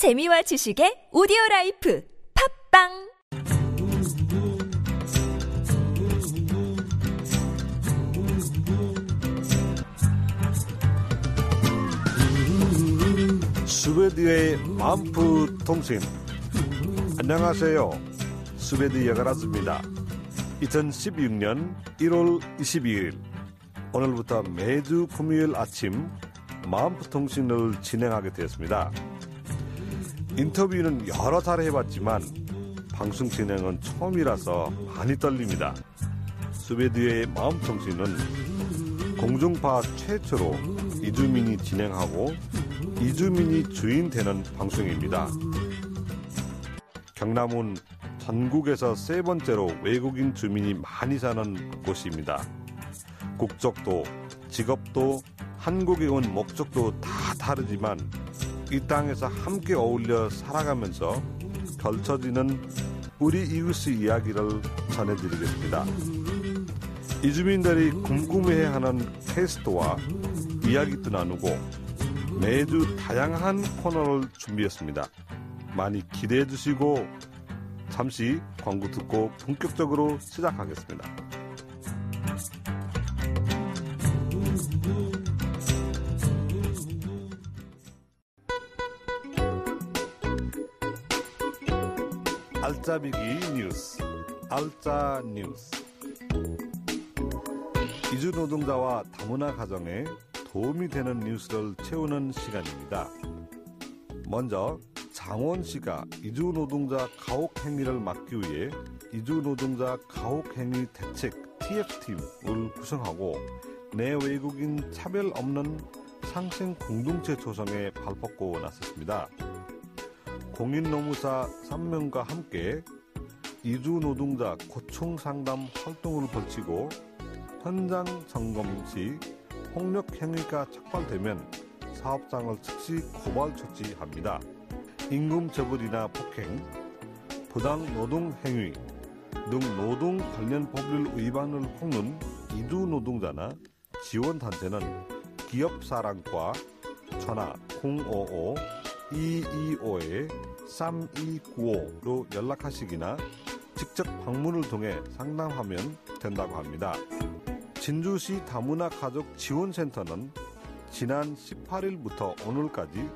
재미와 지식의 오디오 라이프 팝빵! 스웨드의 만프 통신. 안녕하세요. 스웨드 여가라즈입니다. 2016년 1월 22일. 오늘부터 매주 금요일 아침 만프 통신을 진행하게 되었습니다 인터뷰는 여러 차례 해봤지만 방송 진행은 처음이라서 많이 떨립니다 스웨드의 마음통신은 공중파 최초로 이주민이 진행하고 이주민이 주인 되는 방송입니다. 경남은 전국에서 세 번째로 외국인 주민이 많이 사는 곳입니다. 국적도, 직업도, 한국에 온 목적도 다 다르지만 이 땅에서 함께 어울려 살아가면서 펼쳐지는 우리 이웃의 이야기를 전해드리겠습니다. 이주민들이 궁금해하는 퀘스트와 이야기도 나누고 매주 다양한 코너를 준비했습니다. 많이 기대해 주시고 잠시 광고 듣고 본격적으로 시작하겠습니다. 알짜비기 뉴스 알짜 뉴스 이주 노동자와 다문화 가정에 도움이 되는 뉴스를 채우는 시간입니다. 먼저 장원시가 이주 노동자 가혹 행위를 막기 위해 이주 노동자 가혹 행위 대책 TF팀을 구성하고 내 외국인 차별 없는 상생 공동체 조성에 발벗고 나섰습니다. 공인노무사 3명과 함께 이주 노동자 고충 상담 활동을 벌치고 현장 점검 시 폭력 행위가 촉발되면 사업장을 즉시 고발 조치합니다. 임금 처벌이나 폭행, 부당 노동 행위 등 노동 관련 법률 위반을 겪는 이주 노동자나 지원 단체는 기업 사랑과 전화 055 225에 3295로 연락하시기나 직접 방문을 통해 상담하면 된다고 합니다. 진주시 다문화 가족 지원센터는 지난 18일부터 오늘까지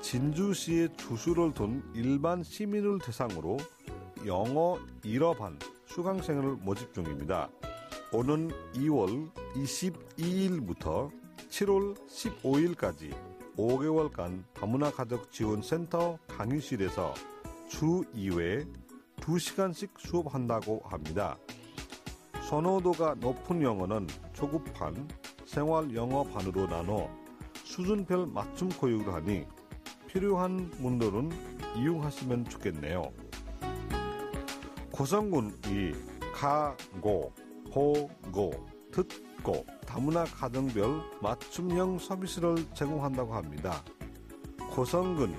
진주시의 주소를 둔 일반 시민을 대상으로 영어 1어반 수강생을 모집 중입니다. 오는 2월 22일부터 7월 15일까지 5개월간 다문화 가족 지원 센터 강의실에서 주 2회 2시간씩 수업한다고 합니다. 선호도가 높은 영어는 초급반, 생활 영어반으로 나눠 수준별 맞춤 교육을 하니 필요한 분들은 이용하시면 좋겠네요. 고성군이 가고, 보고, 듣 고 다문화 가정별 맞춤형 서비스를 제공한다고 합니다. 고성군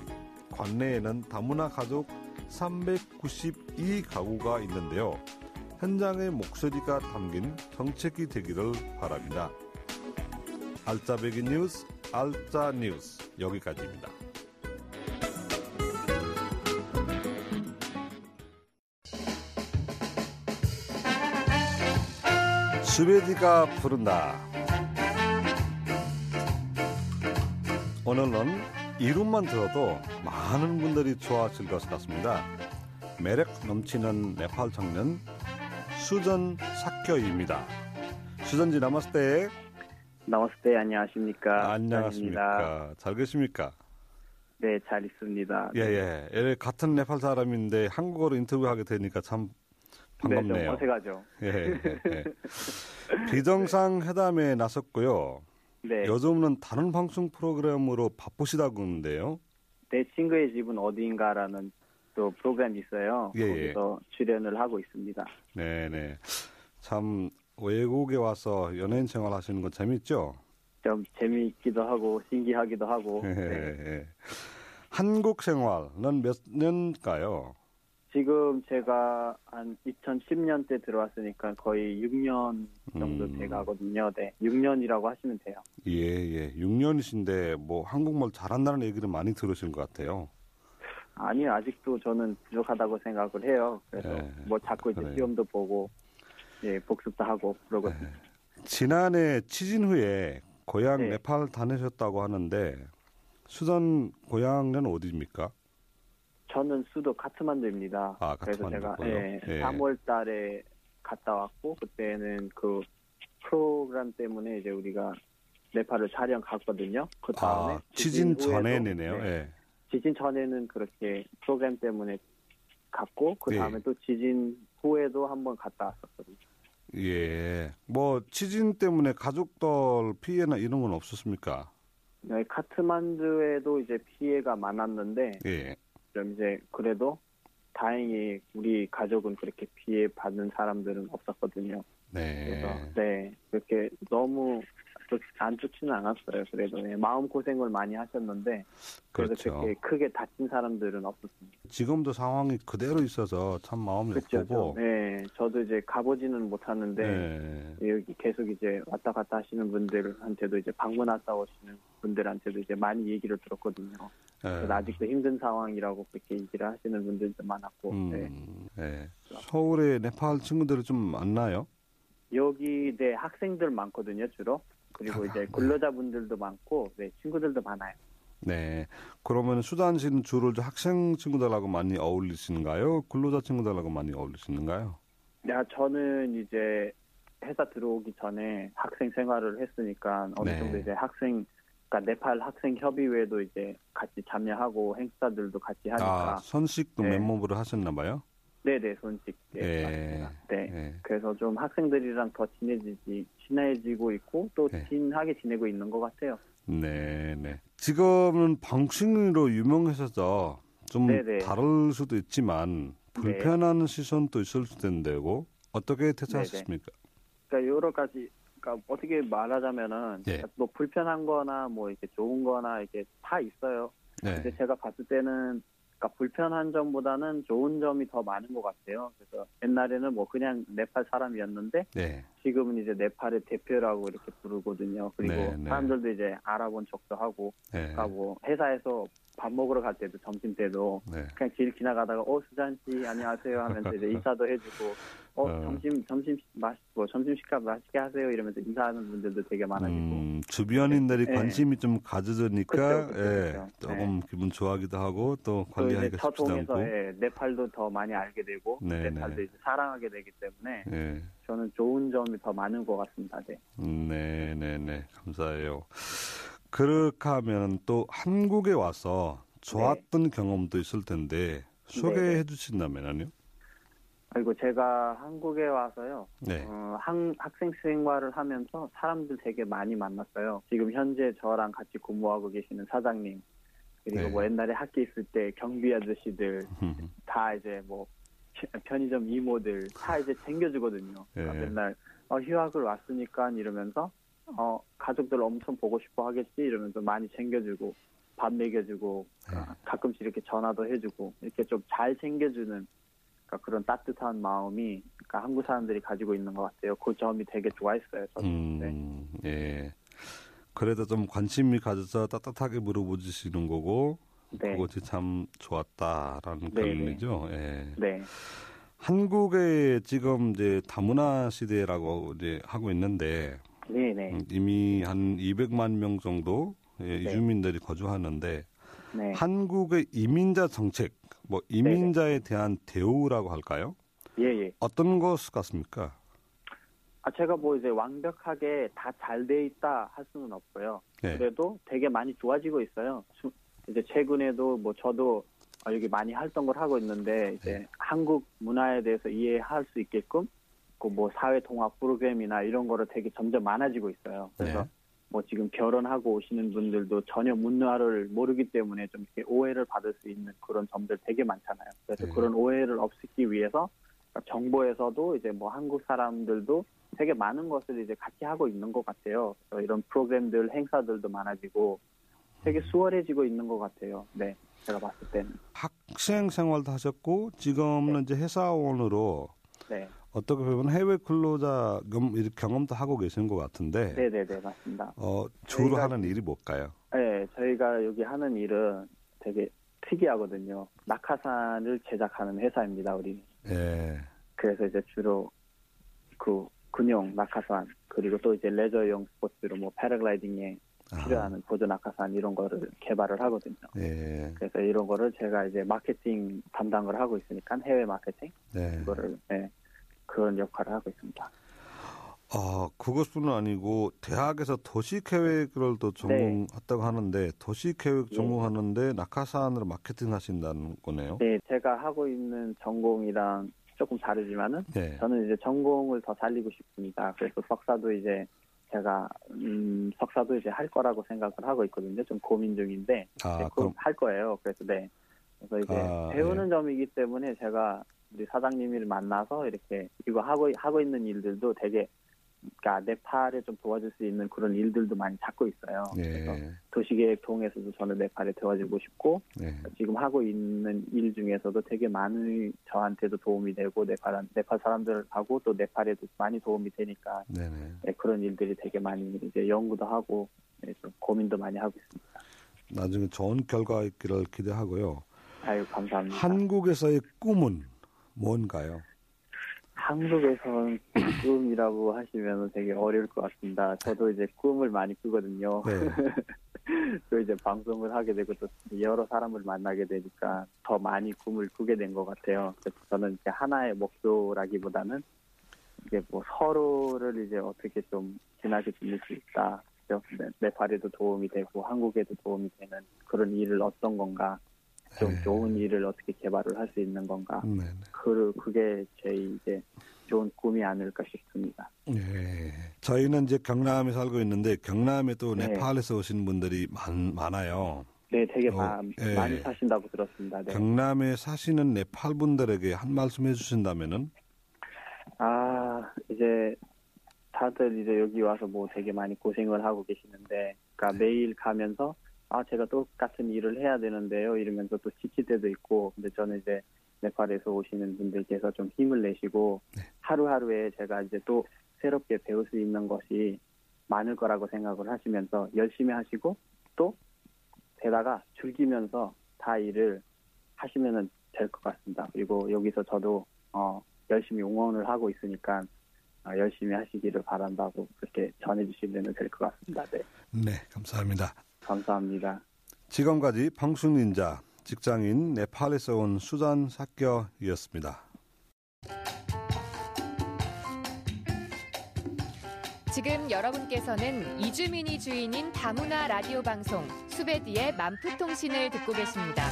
관내에는 다문화 가족 392가구가 있는데요. 현장의 목소리가 담긴 정책이 되기를 바랍니다. 알짜배기 뉴스, 알짜 뉴스 여기까지입니다. 스웨디가 부른다. 오늘은 이름만 들어도 많은 분들이 좋아하실 것 같습니다. 매력 넘치는 네팔 청년 수전 사켜입니다. 수전지 나마스테. 나마스테 안녕하십니까? 안녕하십니까? 잘 계십니까? 네, 잘 있습니다. 예, 예. 같은 네팔 사람인데 한국어로 인터뷰하게 되니까 참 반갑네요. 네, 좀 어색하죠. 예, 예, 예. 비정상 회담에 나섰고요. 네. 요즘은 다른 방송 프로그램으로 바쁘시다고 하는데요. 내 친구의 집은 어디인가라는 또 프로그램이 있어요. 예, 거기서 출연을 하고 있습니다. 네, 네. 참 외국에 와서 연예인 생활 하시는 거 재밌죠? 좀 재미있기도 하고 신기하기도 하고. 예, 네. 예. 한국 생활은 몇 년일까요? 지금 제가 한 2010년 때 들어왔으니까 거의 6년 정도 음. 돼 가거든요. 네. 6년이라고 하시면 돼요. 예, 예. 6년이신데 뭐 한국말 잘한다는 얘기를 많이 들으신 것 같아요. 아니요, 아직도 저는 부족하다고 생각을 해요. 그래서 네, 뭐 자꾸 이제 그래요. 시험도 보고, 예, 복습도 하고 그러고 네. 지난해 취진 후에 고향 네. 네팔 다니셨다고 하는데 수단 고향은 어디입니까? 저는 수도 카트만두입니다. 아, 그래서 제가. 예, 예. 3월 달에 갔다 왔고 그때는 그 프로그램 때문에 이제 우리가 네팔을 촬영 갔거든요. 그 다음에 아, 취진 후에도, 전에네요. 네, 예. 지진 전에는 그렇게 프로그램 때문에 갔고 그 예. 다음에 또 지진 후에도 한번 갔다 왔었거든요. 예. 뭐 취진 때문에 가족들 피해나 이런 건 없었습니까? 네, 카트만두에도 이제 피해가 많았는데 예. 좀 이제 그래도 다행히 우리 가족은 그렇게 피해 받는 사람들은 없었거든요. 그래서 네. 네 그렇게 너무 좋- 안 좋지는 않았어요. 그래도 네, 마음 고생을 많이 하셨는데 그래도 그렇죠. 그렇게 크게 다친 사람들은 없었습니다. 지금도 상황이 그대로 있어서 참 마음이. 아프고. 저- 네, 저도 이제 가보지는 못하는데 네. 여기 계속 이제 왔다 갔다 하시는 분들한테도 이제 방문 왔다 오시는 분들한테도 이제 많이 얘기를 들었거든요. 예. 그래서 아직도 힘든 상황이라고 그렇게 얘기를 하시는 분들도 많았고 네. 음, 예. 서울에 네팔 친구들이 좀 만나요? 여기 네 학생들 많거든요 주로 그리고 아, 이제 네. 근로자분들도 많고 네 친구들도 많아요. 네. 그러면 수단 씨는 주로 학생 친구들하고 많이 어울리시는가요? 근로자 친구들하고 많이 어울리시는가요? 야 저는 이제 회사 들어오기 전에 학생 생활을 했으니까 어느 네. 정도 이제 학생 그러니까 네팔 학생 협의회도 이제 같이 참여하고 행사들도 같이 하니까 아, 선식도 네. 멤버로 하셨나 봐요? 네네 예, 예. 맞습니다. 네. 예. 그래서 좀 학생들이랑 더 친해지지 친해지고 있고 또 네. 친하게 지내고 있는 것 같아요. 네, 네. 지금은 방식으로 유명해서 좀 네네. 다를 수도 있지만 네. 불편한 시선도 있을 수도 있는데고 어떻게 대처하셨습니까? 그러니까 여러 가지 그러니까 어떻게 말하자면은 예. 뭐 불편한 거나 뭐 이렇게 좋은 거나 이게 다 있어요. 네. 근데 제가 봤을 때는 그러니까 불편한 점보다는 좋은 점이 더 많은 것 같아요. 그래서 옛날에는 뭐 그냥 네팔 사람이었는데 네. 지금은 이제 네팔의 대표라고 이렇게 부르거든요. 그리고 네, 네. 사람들도 이제 알아본 척도 하고, 네. 뭐 회사에서 밥 먹으러 갈 때도 점심 때도 네. 그냥 길 지나가다가 어 수잔 씨 안녕하세요 하면서 이제 인사도 해주고 어, 어. 점심 점심 맛뭐 점심 식사 맛있게 하세요 이러면서 인사하는 분들도 되게 많아지고 음, 주변인들이 네. 관심이 좀 가져지니까 그쵸, 그쵸, 예, 그쵸. 조금 기분 좋아하기도 하고 또또 이제 관리하기가 저 쉽지도 않고. 통해서 예, 네팔도 더 많이 알게 되고 네, 네팔도 네. 이제 사랑하게 되기 때문에 예. 저는 좋은 점이 더 많은 것 같습니다. 네. 음, 네, 네, 네. 감사해요. 그렇게 하면 또 한국에 와서 좋았던 경험도 있을 텐데 소개해 네. 주신다면요? 그리고 제가 한국에 와서요. 네. 어, 학, 학생 생활을 하면서 사람들 되게 많이 만났어요. 지금 현재 저랑 같이 근무하고 계시는 사장님 그리고 네. 뭐 옛날에 학교 있을 때 경비 아저씨들 다 이제 뭐 편의점 이모들 다 이제 챙겨주거든요. 그러니까 예. 맨날 어, 휴학을 왔으니까 이러면서 어, 가족들 엄청 보고 싶어 하겠지 이러면서 많이 챙겨주고 밥 먹여주고 네. 어, 가끔씩 이렇게 전화도 해주고 이렇게 좀 잘 챙겨주는 그러니까 그런 따뜻한 마음이 그러니까 한국 사람들이 가지고 있는 것 같아요. 그 점이 되게 좋아했어요. 저는. 네. 음, 예. 그래도 좀 관심이 가져서 따뜻하게 물어보시는 거고 네. 그것이 참 좋았다라는 네. 결론이죠. 예. 네. 한국에 지금 이제 다문화 시대라고 이제 하고 있는데 네, 네. 음, 이미 한 200만 명 정도 예, 네. 이주민들이 거주하는데 네. 한국의 이민자 정책, 뭐 이민자에 대한 대우라고 할까요? 예, 예. 어떤 것 같습니까? 아, 제가 뭐 이제 완벽하게 다 잘 돼 있다 할 수는 없고요. 네. 그래도 되게 많이 좋아지고 있어요. 수- 이제 최근에도 뭐 저도 어, 여기 많이 활동을 하고 있는데 이제 네. 한국 문화에 대해서 이해할 수 있게끔 그뭐 사회 통합 프로그램이나 이런 거를 되게 점점 많아지고 있어요. 그래서 네. 뭐 지금 결혼하고 오시는 분들도 전혀 문화를 모르기 때문에 좀 이렇게 오해를 받을 수 있는 그런 점들 되게 많잖아요. 그래서 네. 그런 오해를 없애기 위해서 정부에서도 이제 뭐 한국 사람들도 되게 많은 것을 이제 같이 하고 있는 것 같아요. 이런 프로그램들, 행사들도 많아지고 되게 수월해지고 있는 것 같아요. 네, 제가 봤을 때는. 학생 생활도 하셨고 지금은 이제 회사원으로 네, 어떻게 보면 해외 근로자 경험도 하고 계신 것 같은데 네, 네, 네, 맞습니다. 어, 주로 저희가- 하는 일이 뭘까요? 네, 저희가 여기 하는 일은 되게 특이하거든요. 낙하산을 제작하는 회사입니다, 우리. 예. 그래서 이제 주로 그 군용 낙하산 그리고 또 이제 레저용 스포츠로 뭐 패러글라이딩에 아, 필요한 보조 낙하산 이런 거를 개발을 하거든요. 예. 그래서 이런 거를 제가 이제 마케팅 담당을 하고 있으니까 해외 마케팅 네. 그거를 네, 그런 역할을 하고 있습니다. 아, 그것뿐 아니고 대학에서 도시 계획을 또 전공했다고 하는데 도시 계획 예. 전공하는데 낙하산으로 마케팅 하신다는 거네요. 네, 제가 하고 있는 전공이랑 조금 다르지만은 네. 저는 이제 전공을 더 살리고 싶습니다. 그래서 석사도 이제 제가 음, 석사도 이제 할 거라고 생각을 하고 있거든요. 좀 고민 중인데 아, 네, 그럼 할 거예요. 그래서 네. 그래서 이제 아, 배우는 점이기 때문에 제가 우리 사장님을 만나서 이렇게 이거 하고 하고 있는 일들도 되게 그러니까 네팔에 좀 도와줄 수 있는 그런 일들도 많이 찾고 있어요. 그래서 예. 도시계획 통해서도 저는 네팔에 도와주고 싶고 네. 지금 하고 있는 일 중에서도 되게 많은 저한테도 도움이 되고 네팔 네팔 사람들하고 또 네팔에도 많이 도움이 되니까 네네. 네, 그런 일들이 되게 많이 이제 연구도 하고 네, 좀 고민도 많이 하고 있습니다. 나중에 좋은 결과 있기를 기대하고요. 아유 감사합니다. 한국에서의 꿈은 뭔가요? 한국에선 꿈이라고 하시면 되게 어려울 것 같습니다. 저도 이제 꿈을 많이 꾸거든요. 네. 또 이제 방송을 하게 되고 또 여러 사람을 만나게 되니까 더 많이 꿈을 꾸게 된 것 같아요. 그래서 저는 이제 하나의 목표라기보다는 이제 뭐 서로를 이제 어떻게 좀 친하게 지낼 수 있다. 그죠? 네, 네팔에도 도움이 되고 한국에도 도움이 되는 그런 일을 어떤 건가, 좀 네. 좋은 일을 어떻게 개발을 할 수 있는 건가. 네 네. 그 그게 제 이제 좋은 꿈이 아닐까 싶습니다. 예. 저희는 이제 경남에 살고 있는데 경남에 또 네. 네팔에서 오신 분들이 많, 많아요. 네, 되게 어, 마- 예. 많이 사신다고 들었습니다. 네. 경남에 사시는 네팔 분들에게 한 말씀 해주신다면은 아, 이제 다들 이제 여기 와서 뭐 되게 많이 고생을 하고 계시는데, 그러니까 매일 가면서 아, 제가 똑같은 일을 해야 되는데요. 이러면서 또 지칠 때도 있고, 근데 저는 이제 네팔에서 오시는 분들께서 좀 힘을 내시고 네. 하루하루에 제가 이제 또 새롭게 배울 수 있는 것이 많을 거라고 생각을 하시면서 열심히 하시고 또 게다가 즐기면서 다 일을 하시면은 될 것 같습니다. 그리고 여기서 저도 어, 열심히 응원을 하고 있으니까 어, 열심히 하시기를 바란다고 그렇게 전해주시면 될 것 같습니다. 네, 네 감사합니다. 감사합니다. 지금까지 방송인자 직장인 네팔에서 온 수잔 사껴이었습니다. 지금 여러분께서는 이주민이 주인인 다문화 라디오 방송 수베디의 만프통신을 듣고 계십니다.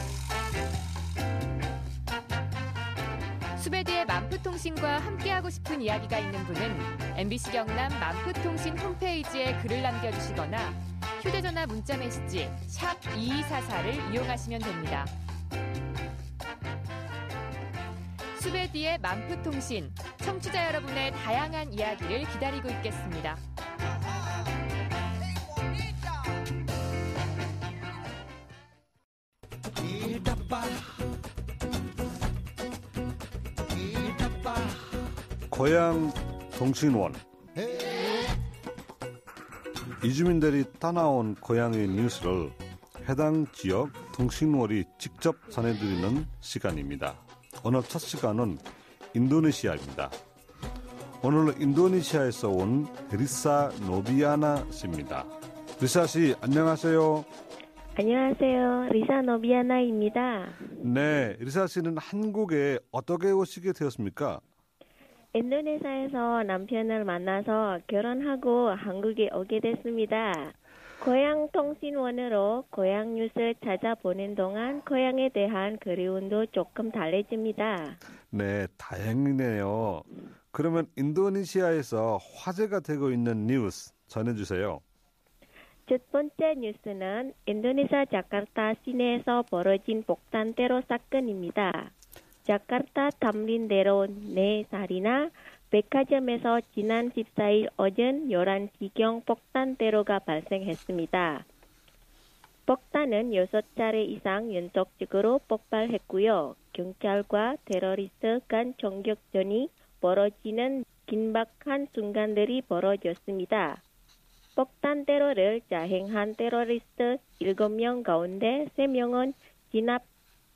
수베디의 만프통신과 함께하고 싶은 이야기가 있는 분은 MBC 경남 만프통신 홈페이지에 글을 남겨주시거나 휴대전화 문자 메시지 샵 2244를 이용하시면 됩니다. 수베디의 만프통신 청취자 여러분의 다양한 이야기를 기다리고 있겠습니다. 고향 통신원 이주민들이 떠나온 고향의 뉴스를 해당 지역 통신원이 직접 전해드리는 시간입니다. 오늘 첫 시간은 인도네시아입니다. 오늘 인도네시아에서 온 리사 노비아나 씨입니다. 리사 씨 안녕하세요. 안녕하세요. 리사 노비아나입니다. 네, 리사 씨는 한국에 어떻게 오시게 되었습니까? 인도네시아에서 남편을 만나서 결혼하고 한국에 오게 됐습니다. 고향 통신원으로 고향 뉴스 찾아보는 동안 고향에 대한 그리움도 조금 달래집니다. 네, 다행이네요. 그러면 인도네시아에서 화제가 되고 있는 뉴스 전해주세요. 첫 번째 뉴스는 인도네시아 자카르타 시내에서 벌어진 폭탄 테러 사건입니다. 자카르타 담린대로 4살이나 백화점에서 지난 14일 오전 11시경 폭탄 테러가 발생했습니다. 폭탄은 6차례 이상 연속적으로 폭발했고요. 경찰과 테러리스트 간 총격전이 벌어지는 긴박한 순간들이 벌어졌습니다. 폭탄 테러를 자행한 테러리스트 7명 가운데 3명은 진압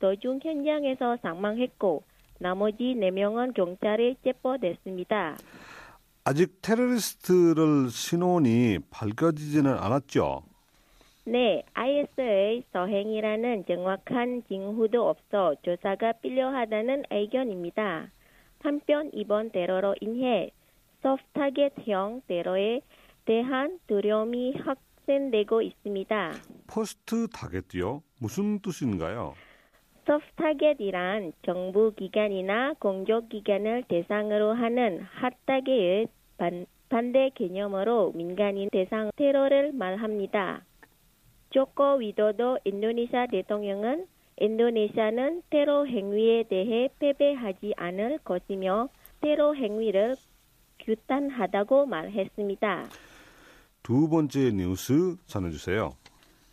도중 현장에서 사망했고 나머지 4명은 경찰에 체포됐습니다. 아직 테러리스트를 신원이 밝혀지지는 않았죠. 네, IS의 서행이라는 정확한 징후도 없어 조사가 필요하다는 의견입니다. 한편 이번 테러로 인해 soft target형 테러에 대한 두려움이 확산되고 있습니다. 포스트 타겟이요? 무슨 뜻인가요? soft target이란 정부 기관이나 공적 기관을 대상으로 하는 핫타겟의 반, 반대 개념으로 민간인 대상 테러를 말합니다. 조코 위도도 인도네시아 대통령은 인도네시아는 테러 행위에 대해 패배하지 않을 것이며 테러 행위를 규탄하다고 말했습니다. 두 번째 뉴스 전해주세요.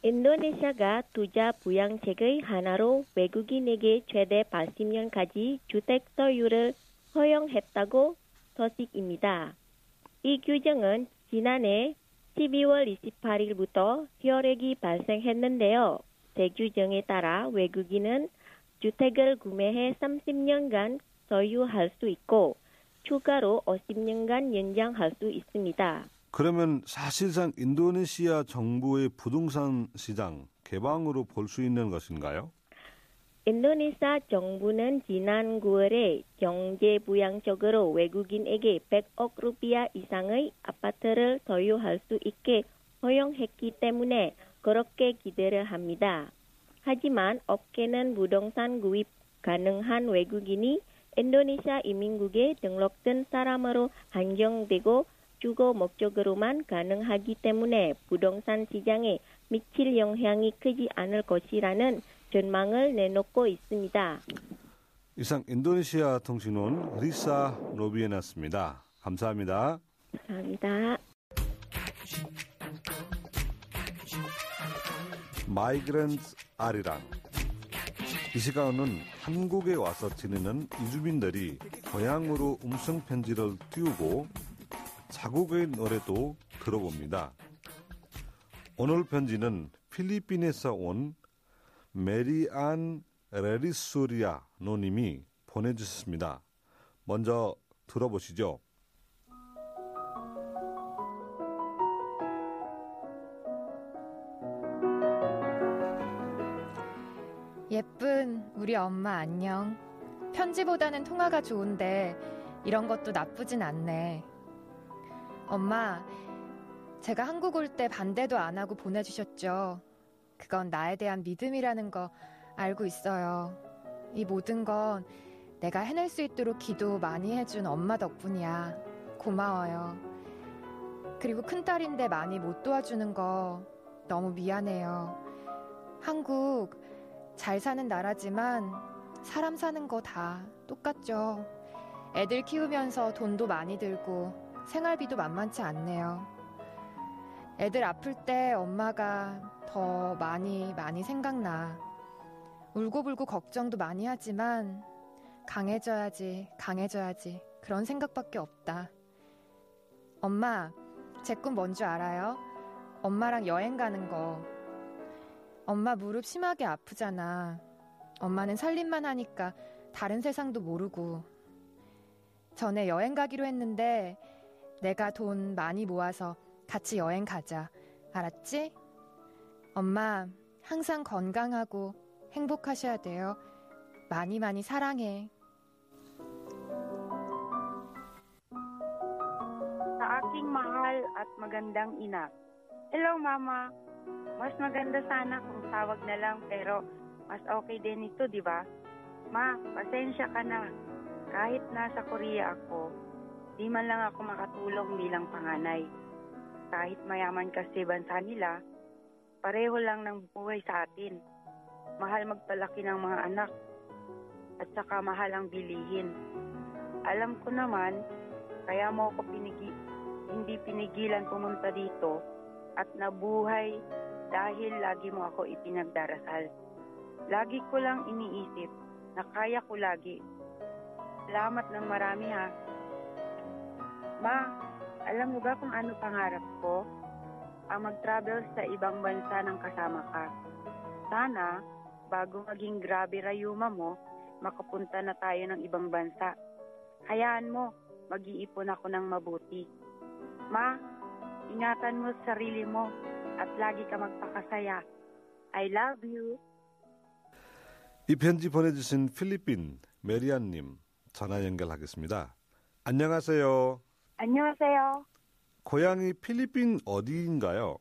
인도네시아가 투자 부양책의 하나로 외국인에게 최대 80년까지 주택 소유를 허용했다고 소식입니다. 이 규정은 지난해 12월 28일부터 효력이 발생했는데요. 새 규정에 따라 외국인은 주택을 구매해 30년간 소유할 수 있고 추가로 50년간 연장할 수 있습니다. 그러면 사실상 인도네시아 정부의 부동산 시장 개방으로 볼 수 있는 것인가요? 인도네시아 정부는 지난 9월에 경제 부양 적으로 외국인에게 100억 루피아 이상의 아파트를 소유할 수 있게 허용했기 때문에 그렇게 기대를 합니다. 하지만 업계는 부동산 구입 가능한 외국인이 인도네시아 이민국에 등록된 사람으로 한정되고 주거 목적으로만 가능하기 때문에 부동산 시장에 미칠 영향이 크지 않을 것이라는 전망을 내놓고 있습니다. 이상 인도네시아 통신원 리사 로비에났습니다. 감사합니다. 감사합니다. Migrant 아리랑 이 시간은 한국에 와서 지내는 이주민들이 고향으로 음성 편지를 띄우고 자국의 노래도 들어봅니다. 오늘 편지는 필리핀에서 온 메리안 레리소리아 노님이 보내주셨습니다. 먼저 들어보시죠. 예쁜 우리 엄마 안녕. 편지보다는 통화가 좋은데 이런 것도 나쁘진 않네. 엄마, 제가 한국 올 때 반대도 안 하고 보내주셨죠. 그건 나에 대한 믿음이라는 거 알고 있어요. 이 모든 건 내가 해낼 수 있도록 기도 많이 해준 엄마 덕분이야. 고마워요. 그리고 큰딸인데 많이 못 도와주는 거 너무 미안해요. 한국 잘 사는 나라지만 사람 사는 거 다 똑같죠. 애들 키우면서 돈도 많이 들고 생활비도 만만치 않네요. 애들 아플 때 엄마가 더 많이 많이 생각나. 울고불고 걱정도 많이 하지만 강해져야지, 강해져야지. 그런 생각밖에 없다. 엄마, 제 꿈 뭔 줄 알아요? 엄마랑 여행 가는 거. 엄마 무릎 심하게 아프잖아. 엄마는 살림만 하니까 다른 세상도 모르고. 전에 여행 가기로 했는데 내가 돈 많이 모아서 같이 여행 가자. 알았지? 엄마, 항상 건강하고 행복하셔야 돼요. 많이 많이 사랑해. Sa aking mahal at magandang ina. Hello, Mama. Mas maganda sana kung tawag na lang pero mas okay din ito, di ba? Ma, pasensya ka na. Kahit nasa Korea ako, di man lang ako makatulong bilang panganay. Kahit mayaman kasi bansa nila, pareho lang ng buhay sa atin. Mahal magpalaki ng mga anak at saka mahal ang bilihin. Alam ko naman, kaya mo ako pinigi, hindi pinigilan pumunta dito at nabuhay dahil lagi mo ako ipinagdarasal. Lagi ko lang iniisip na kaya ko lagi. Salamat ng marami ha. Ma, alam mo ba kung ano pangarap ko? Ang mag-travel sa ibang bansa ng kasama ka. Sana, bago maging grabe rayuma mo, makapunta na tayo ng ibang bansa. Hayaan mo, mag-iipon ako ng mabuti. Ma, ingatan mo sa sarili mo at lagi ka magpakasaya. I love you. 이 편지 보내주신 필리핀 메리안님 전화 연결하겠습니다. 안녕하세요. 안녕하세요. 고향이 필리핀 어디인가요?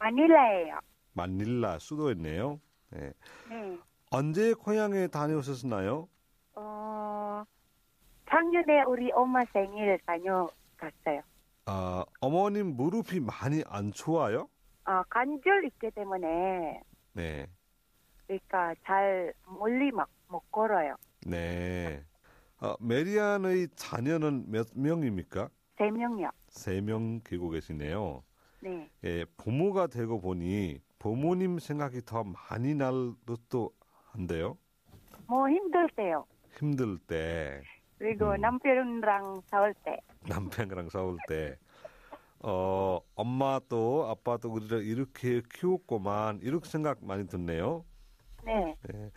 마닐라예요. 마닐라 수도였네요. 네. 네. 언제 고향에 다녀오셨나요? 어, 작년에 우리 엄마 생일 다녀갔어요. 아, 어머님 무릎이 많이 안 좋아요? 어, 관절 있기 때문에 네. 그러니까 잘 멀리 막 못 걸어요. 네. 어, 메리안의 자녀는 몇 명입니까? 세 명요. 세 명 계고 계시네요. 네. 예, 부모가 되고 보니 부모님 생각이 더 많이 날 듯도 한데요. 뭐 힘들 때요. 힘들 때, 그리고 음. 남편이랑 싸울 때. 남편이랑 싸울 때, 어, 엄마도 아빠도 우리를 이렇게 키웠고만, 이렇게 생각 많이 듣네요. 네. 예.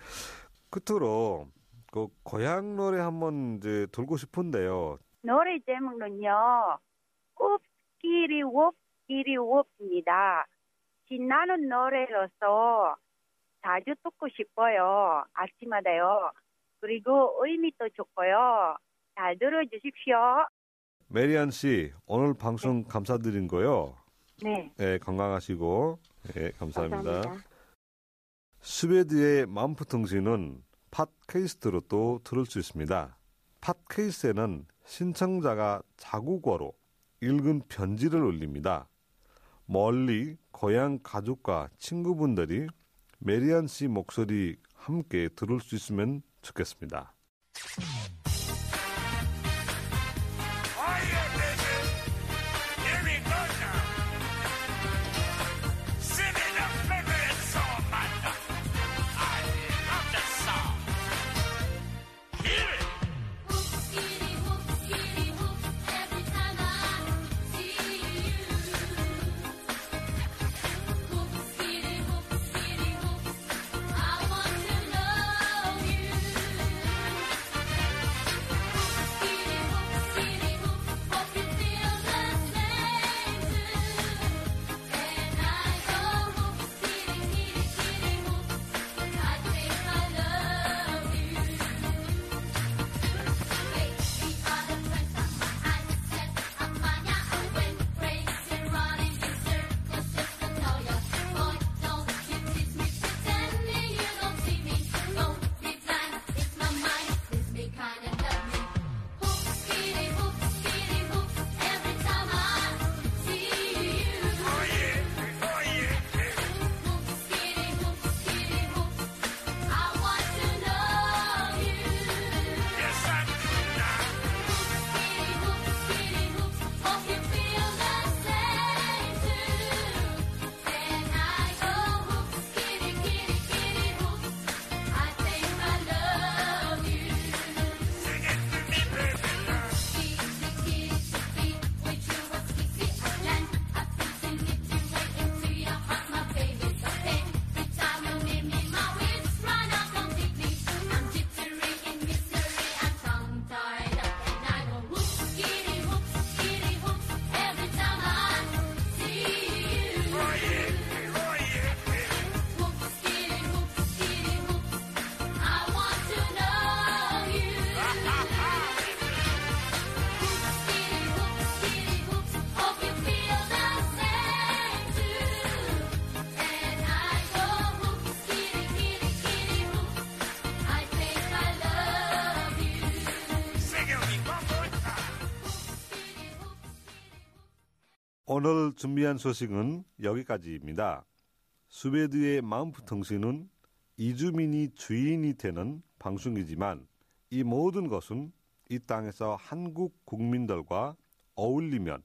끝으로, 그, 고향 노래 한번 이제 들고 싶은데요. 노래 제목은요. 웁끼리 웁끼리 웁입니다. 신나는 노래로서 자주 듣고 싶어요. 아침마다요. 그리고 의미도 좋고요. 잘 들어주십시오. 메리안 씨, 오늘 방송 감사드린 거요. 네. 예, 건강하시고, 예, 감사합니다. 감사합니다. 스웨드의 맘프통신은 팟캐스트로 또 들을 수 있습니다. 팟캐스트에는 신청자가 자국어로 읽은 편지를 올립니다. 멀리 고향 가족과 친구분들이 메리안 씨 목소리 함께 들을 수 있으면 좋겠습니다. 오늘 준비한 소식은 여기까지입니다. 스웨드의 마음프통신은 이주민이 주인이 되는 방송이지만 이 모든 것은 이 땅에서 한국 국민들과 어울리면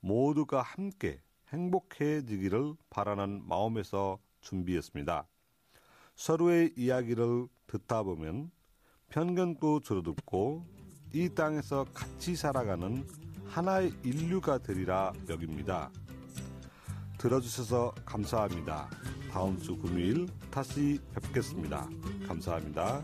모두가 함께 행복해지기를 바라는 마음에서 준비했습니다. 서로의 이야기를 듣다 보면 편견도 줄어들고 이 땅에서 같이 살아가는 하나의 인류가 되리라 여깁니다. 들어주셔서 감사합니다. 다음 주 금요일 다시 뵙겠습니다. 감사합니다.